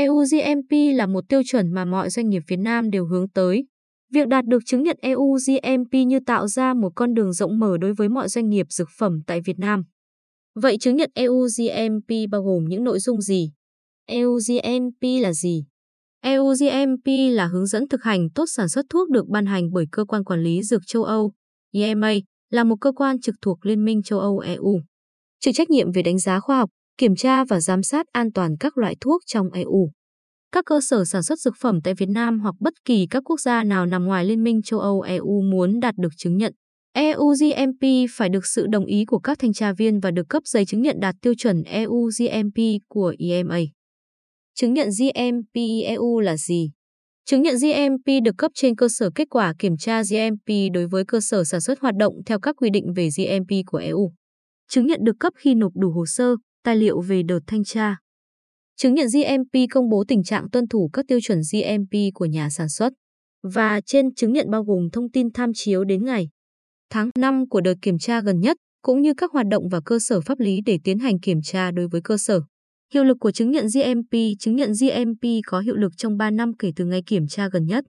EU GMP là một tiêu chuẩn mà mọi doanh nghiệp Việt Nam đều hướng tới. Việc đạt được chứng nhận EU GMP như tạo ra một con đường rộng mở đối với mọi doanh nghiệp dược phẩm tại Việt Nam. Vậy chứng nhận EU GMP bao gồm những nội dung gì? EU GMP là gì? EU GMP là hướng dẫn thực hành tốt sản xuất thuốc được ban hành bởi Cơ quan Quản lý Dược châu Âu, EMA, là một cơ quan trực thuộc Liên minh châu Âu EU. Chịu trách nhiệm về đánh giá khoa học, kiểm tra và giám sát an toàn các loại thuốc trong EU. Các cơ sở sản xuất dược phẩm tại Việt Nam hoặc bất kỳ các quốc gia nào nằm ngoài Liên minh châu Âu EU muốn đạt được chứng nhận EU GMP phải được sự đồng ý của các thanh tra viên và được cấp giấy chứng nhận đạt tiêu chuẩn EU GMP của EMA. Chứng nhận GMP EU là gì? Chứng nhận GMP được cấp trên cơ sở kết quả kiểm tra GMP đối với cơ sở sản xuất hoạt động theo các quy định về GMP của EU. Chứng nhận được cấp khi nộp đủ hồ sơ, tài liệu về đợt thanh tra. Chứng nhận GMP công bố tình trạng tuân thủ các tiêu chuẩn GMP của nhà sản xuất. Và trên chứng nhận bao gồm thông tin tham chiếu đến ngày, tháng 5 của đợt kiểm tra gần nhất, cũng như các hoạt động và cơ sở pháp lý để tiến hành kiểm tra đối với cơ sở. Hiệu lực của chứng nhận GMP, chứng nhận GMP có hiệu lực trong 3 năm kể từ ngày kiểm tra gần nhất.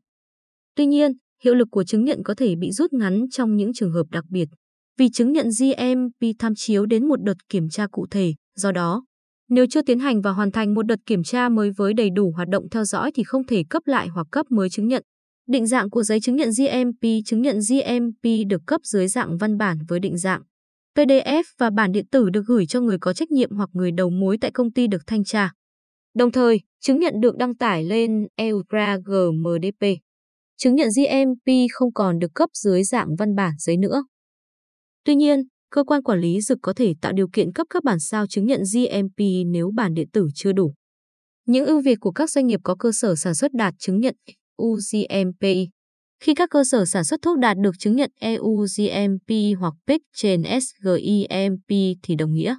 Tuy nhiên, hiệu lực của chứng nhận có thể bị rút ngắn trong những trường hợp đặc biệt, vì chứng nhận GMP tham chiếu đến một đợt kiểm tra cụ thể, do đó, nếu chưa tiến hành và hoàn thành một đợt kiểm tra mới với đầy đủ hoạt động theo dõi thì không thể cấp lại hoặc cấp mới chứng nhận. Định dạng của giấy chứng nhận GMP, chứng nhận GMP được cấp dưới dạng văn bản với định dạng PDF và bản điện tử được gửi cho người có trách nhiệm hoặc người đầu mối tại công ty được thanh tra. Đồng thời, chứng nhận được đăng tải lên EURA GMDP. Chứng nhận GMP không còn được cấp dưới dạng văn bản giấy nữa. Tuy nhiên, cơ quan quản lý dược có thể tạo điều kiện cấp các bản sao chứng nhận GMP nếu bản điện tử chưa đủ. Những ưu việt của các doanh nghiệp có cơ sở sản xuất đạt chứng nhận EUGMP khi các cơ sở sản xuất thuốc đạt được chứng nhận EU GMP hoặc PIC trên SGIMP thì đồng nghĩa.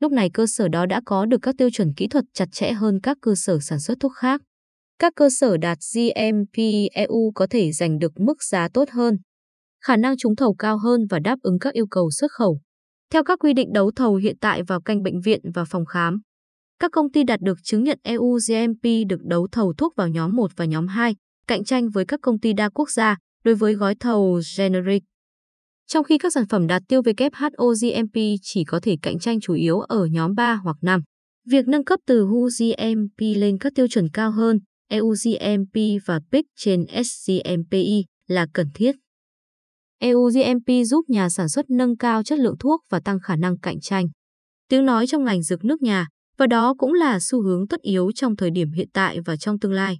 Lúc này cơ sở đó đã có được các tiêu chuẩn kỹ thuật chặt chẽ hơn các cơ sở sản xuất thuốc khác. Các cơ sở đạt GMP EU có thể giành được mức giá tốt hơn, khả năng trúng thầu cao hơn và đáp ứng các yêu cầu xuất khẩu. Theo các quy định đấu thầu hiện tại vào canh bệnh viện và phòng khám, các công ty đạt được chứng nhận EU GMP được đấu thầu thuốc vào nhóm 1 và nhóm 2, cạnh tranh với các công ty đa quốc gia đối với gói thầu generic. Trong khi các sản phẩm đạt tiêu WHO GMP chỉ có thể cạnh tranh chủ yếu ở nhóm 3 hoặc 5. Việc nâng cấp từ WHO GMP lên các tiêu chuẩn cao hơn, EU GMP và PIC trên SGMPI là cần thiết. EU GMP giúp nhà sản xuất nâng cao chất lượng thuốc và tăng khả năng cạnh tranh. Tiếng nói trong ngành dược nước nhà, và đó cũng là xu hướng tất yếu trong thời điểm hiện tại và trong tương lai.